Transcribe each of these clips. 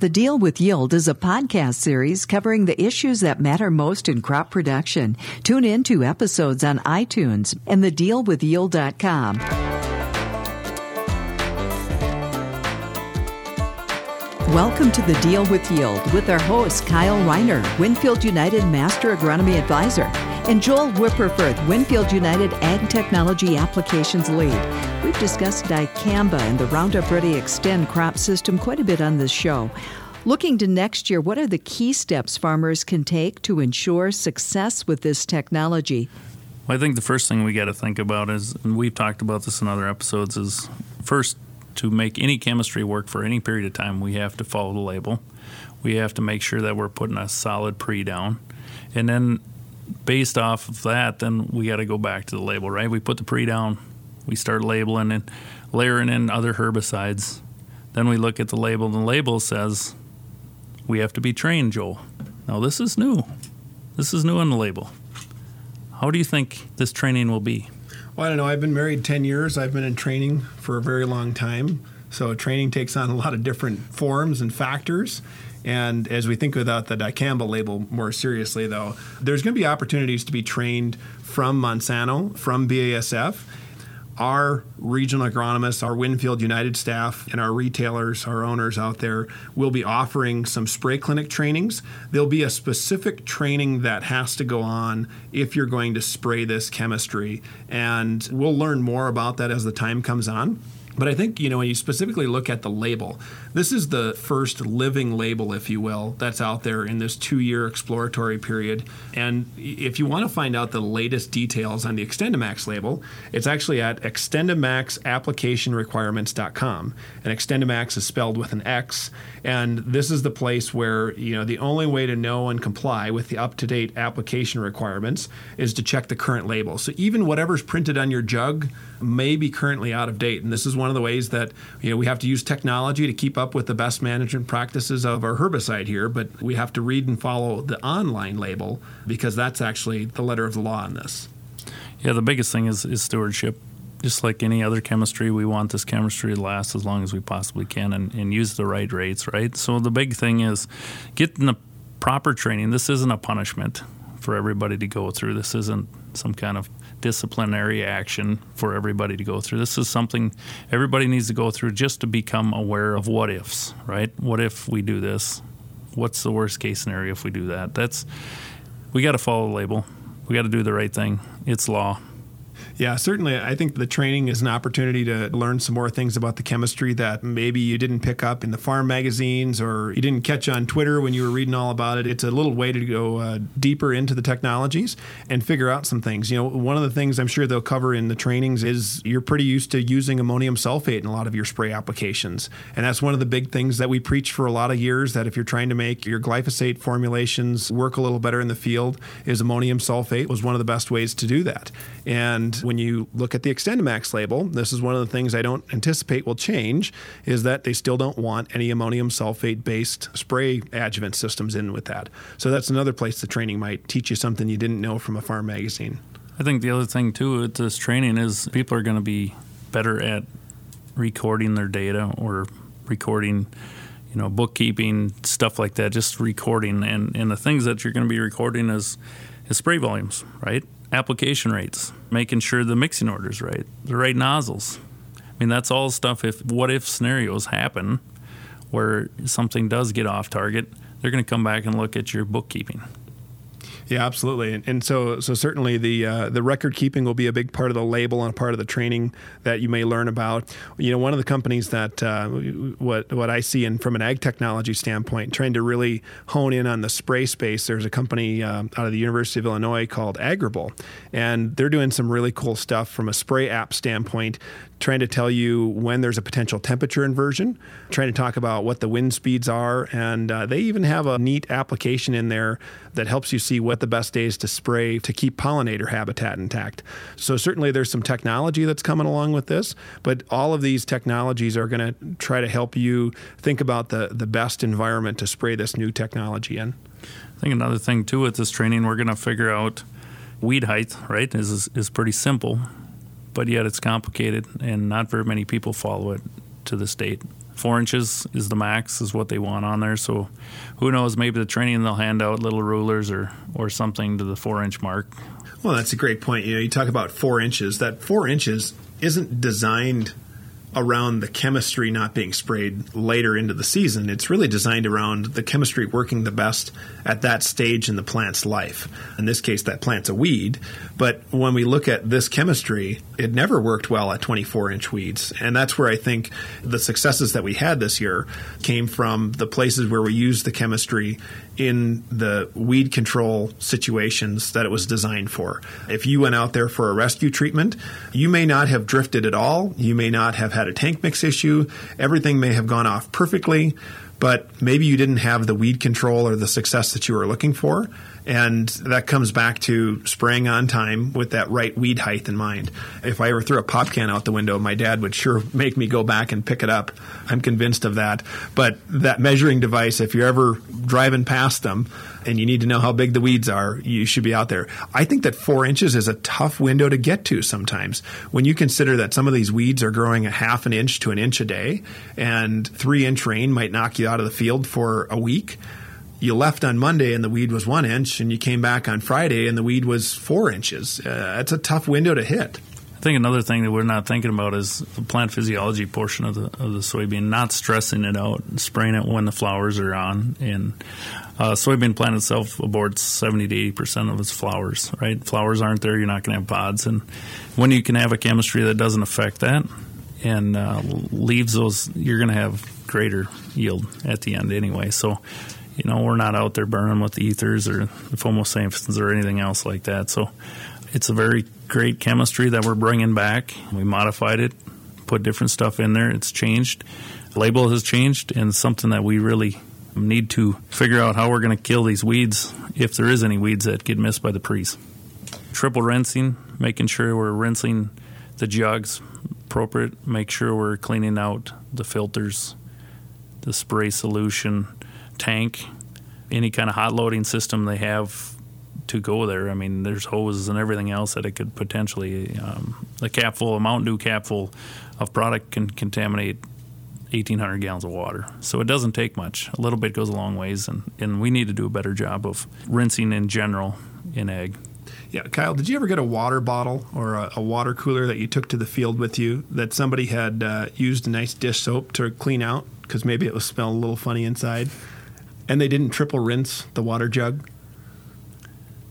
The Deal with Yield is a podcast series covering the issues that matter most in crop production. Tune in to episodes on iTunes and thedealwithyield.com. Welcome to The Deal with Yield with our host, Kyle Reiner, Winfield United Master Agronomy Advisor, and Joel Wipperfurth, Winfield United Ag Technology Applications Lead. We've discussed dicamba and the Roundup Ready Xtend crop system quite a bit on this show. Looking to next year, what are the key steps farmers can take to ensure success with this technology? Well, I think the first thing we got to think about is, and we've talked about this in other episodes, is first to make any chemistry work for any period of time, we have to follow the label. We have to make sure that we're putting a solid pre down. And then based off of that, then we got to go back to the label, right? We put the pre down, we start labeling and layering in other herbicides. Then we look at the label, and the label says we have to be trained, Joel. Now, this is new. This is new on the label. How do you think this training will be? Well, I don't know. I've been married 10 years. I've been in training for a very long time. So training takes on a lot of different forms and factors. And as we think about the dicamba label more seriously, though, there's going to be opportunities to be trained from Monsanto, from BASF, our regional agronomists, our Winfield United staff, and our retailers, our owners out there will be offering some spray clinic trainings. There'll be a specific training that has to go on if you're going to spray this chemistry. And we'll learn more about that as the time comes on. But I think, you know, when you specifically look at the label, this is the first living label, if you will, that's out there in this two year exploratory period. And if you want to find out the latest details on the XtendiMax label, it's actually at xtendimaxapplicationrequirements.com. And XtendiMax is spelled with an X. And this is the place where, you know, the only way to know and comply with the up to date application requirements is to check the current label. So even whatever's printed on your jug may be currently out of date. And this is one of the ways that, you know, we have to use technology to keep up with the best management practices of our herbicide here, but we have to read and follow the online label because that's actually the letter of the law on this. Yeah, the biggest thing is, is stewardship. Just like any other chemistry, we want this chemistry to last as long as we possibly can and, and use the right rates, right? So the big thing is getting the proper training. This isn't a punishment for everybody to go through. This isn't some kind of disciplinary action for everybody to go through. This is something everybody needs to go through just to become aware of what ifs, right? What if we do this? What's the worst case scenario if we do that? That's we got to follow the label. We got to do the right thing. It's law. Yeah, certainly. I think the training is an opportunity to learn some more things about the chemistry that maybe you didn't pick up in the farm magazines or you didn't catch on Twitter when you were reading all about it. It's a little way to go uh, deeper into the technologies and figure out some things. You know, one of the things I'm sure they'll cover in the trainings is you're pretty used to using ammonium sulfate in a lot of your spray applications. And that's one of the big things that we preach for a lot of years that if you're trying to make your glyphosate formulations work a little better in the field, is ammonium sulfate was one of the best ways to do that. And when you look at the XtendiMax label, this is one of the things I don't anticipate will change is that they still don't want any ammonium sulfate based spray adjuvant systems in with that. So that's another place the training might teach you something you didn't know from a farm magazine. I think the other thing too with this training is people are going to be better at recording their data or recording you know bookkeeping stuff like that just recording and and the things that you're going to be recording is is spray volumes right application rates, making sure the mixing order's right, the right nozzles. I mean, that's all stuff. If what if scenarios happen where something does get off target, they're going to come back and look at your bookkeeping. Yeah, absolutely, and, and so so certainly the uh, the record keeping will be a big part of the label and part of the training that you may learn about. You know, one of the companies that uh, what what I see in from an ag technology standpoint, trying to really hone in on the spray space. There's a company uh, out of the University of Illinois called Agrible, and they're doing some really cool stuff from a spray app standpoint trying to tell you when there's a potential temperature inversion, trying to talk about what the wind speeds are, and uh, they even have a neat application in there that helps you see what the best days to spray to keep pollinator habitat intact. So certainly there's some technology that's coming along with this, but all of these technologies are going to try to help you think about the the best environment to spray this new technology in. I think another thing too with this training, we're going to figure out weed height, right? Is is pretty simple but yet it's complicated, and not very many people follow it to this date. four inches is the max is what they want on there. So who knows? Maybe the training they'll hand out little rulers or or something to the four inch mark. Well, that's a great point. You know, you talk about four inches. That four inches isn't designed around the chemistry not being sprayed later into the season. It's really designed around the chemistry working the best at that stage in the plant's life. In this case, that plant's a weed. But when we look at this chemistry, it never worked well at 24 inch weeds. And that's where I think the successes that we had this year came from the places where we used the chemistry in the weed control situations that it was designed for. If you went out there for a rescue treatment, you may not have drifted at all. You may not have had a tank mix issue. Everything may have gone off perfectly, but maybe you didn't have the weed control or the success that you were looking for. And that comes back to spraying on time with that right weed height in mind. If I ever threw a pop can out the window, my dad would sure make me go back and pick it up. I'm convinced of that. But that measuring device, if you're ever driving past them and you need to know how big the weeds are, you should be out there. I think that four inches is a tough window to get to sometimes. When you consider that some of these weeds are growing a half an inch to an inch a day, and three inch rain might knock you out of the field for a week you left on Monday and the weed was one inch, and you came back on Friday and the weed was four inches. Uh, it's a tough window to hit. I think another thing that we're not thinking about is the plant physiology portion of the of the soybean, not stressing it out, spraying it when the flowers are on. And uh, soybean plant itself aborts 70 to 80 percent of its flowers. Right, flowers aren't there, you're not going to have pods. And when you can have a chemistry that doesn't affect that and uh, leaves those, you're going to have greater yield at the end anyway. So you know, we're not out there burning with the ethers or the or anything else like that. So it's a very great chemistry that we're bringing back. We modified it, put different stuff in there. It's changed. The label has changed, and something that we really need to figure out how we're going to kill these weeds if there is any weeds that get missed by the pre's. Triple rinsing, making sure we're rinsing the jugs appropriate, make sure we're cleaning out the filters, the spray solution, tank, any kind of hot loading system they have to go there. I mean, there's hoses and everything else that it could potentially. Um, a capful, a Mountain Dew capful of product can contaminate 1,800 gallons of water. So it doesn't take much. A little bit goes a long ways, and, and we need to do a better job of rinsing in general in ag. Yeah, Kyle, did you ever get a water bottle or a, a water cooler that you took to the field with you that somebody had uh, used a nice dish soap to clean out because maybe it was smelling a little funny inside? and they didn't triple rinse the water jug,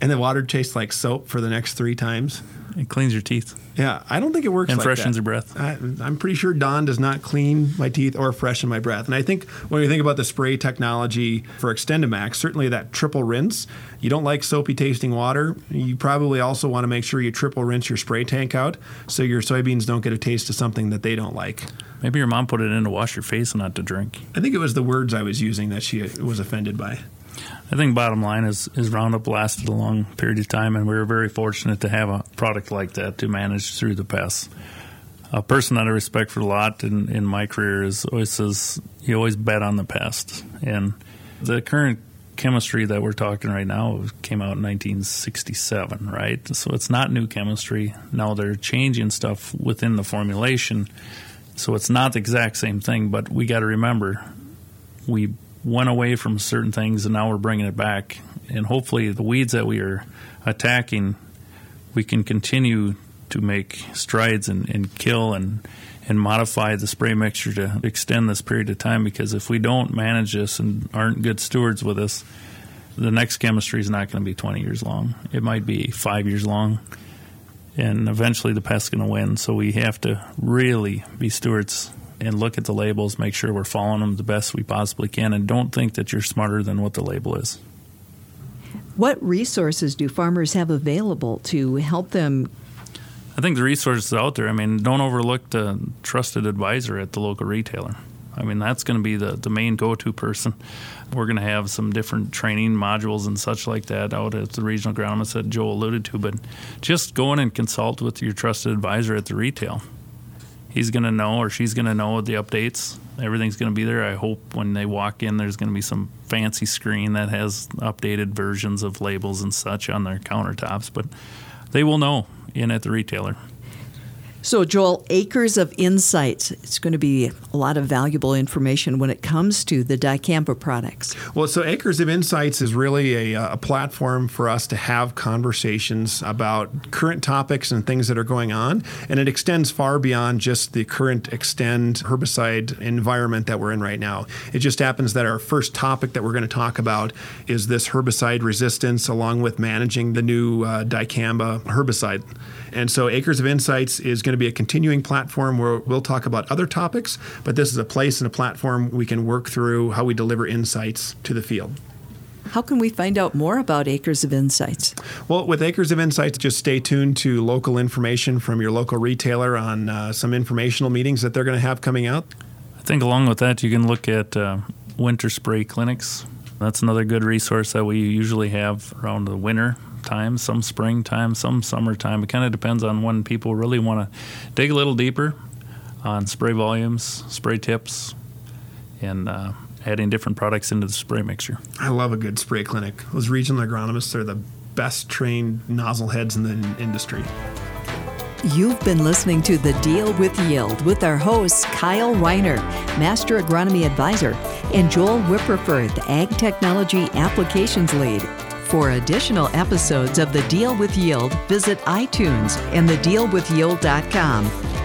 and the water tastes like soap for the next three times. It cleans your teeth. Yeah, I don't think it works. And like freshens that. your breath. I, am pretty sure Dawn does not clean my teeth or freshen my breath. And I think when we think about the spray technology for XtendiMax, certainly that triple rinse. You don't like soapy tasting water. You probably also want to make sure you triple rinse your spray tank out so your soybeans don't get a taste of something that they don't like. Maybe your mom put it in to wash your face and not to drink. I think it was the words I was using that she was offended by. I think bottom line is, is Roundup lasted a long period of time, and we were very fortunate to have a product like that to manage through the pests. A person that I respect for a lot in, in my career is always says you always bet on the pest, and the current chemistry that we're talking right now came out in 1967, right? So it's not new chemistry. Now they're changing stuff within the formulation, so it's not the exact same thing. But we got to remember, we went away from certain things and now we're bringing it back. And hopefully, the weeds that we are attacking, we can continue to make strides and, and kill and and modify the spray mixture to extend this period of time because if we don't manage this and aren't good stewards with this, the next chemistry is not going to be 20 years long. It might be five years long, and eventually the pest's going to win. So we have to really be stewards and look at the labels, make sure we're following them the best we possibly can, and don't think that you're smarter than what the label is. What resources do farmers have available to help them? I think the resources out there, I mean, don't overlook the trusted advisor at the local retailer. I mean, that's going to be the, the main go to person. We're going to have some different training modules and such like that out at the regional agronomist that Joe alluded to, but just go in and consult with your trusted advisor at the retail he's going to know or she's going to know the updates. Everything's going to be there. I hope when they walk in, there's going to be some fancy screen that has updated versions of labels and such on their countertops, but they will know in at the retailer. So, Joel, Acres of Insights. It's going to be a lot of valuable information when it comes to the dicamba products. Well, so Acres of Insights is really a, a, platform for us to have conversations about current topics and things that are going on. And it extends far beyond just the current Xtend herbicide environment that we're in right now. It just happens that our first topic that we're going to talk about is this herbicide resistance along with managing the new uh, dicamba herbicide. And so Acres of Insights is going to be a continuing platform where we'll talk about other topics, but this is a place and a platform we can work through how we deliver insights to the field. How can we find out more about Acres of Insights? Well, with Acres of Insights, just stay tuned to local information from your local retailer on uh, some informational meetings that they're going to have coming out. I think along with that, you can look at uh, winter spray clinics. That's another good resource that we usually have around the winter time, some springtime, some summertime. It kind of depends on when people really want to dig a little deeper on spray volumes, spray tips, and uh, adding different products into the spray mixture. I love a good spray clinic. Those regional agronomists are the best trained nozzle heads in the industry. You've been listening to The Deal with Yield with our hosts Kyle Reiner, Master Agronomy Advisor, and Joel Wipperfurth, Ag Technology Applications Lead. For additional episodes of The Deal with Yield, visit iTunes and thedealwithyield.com.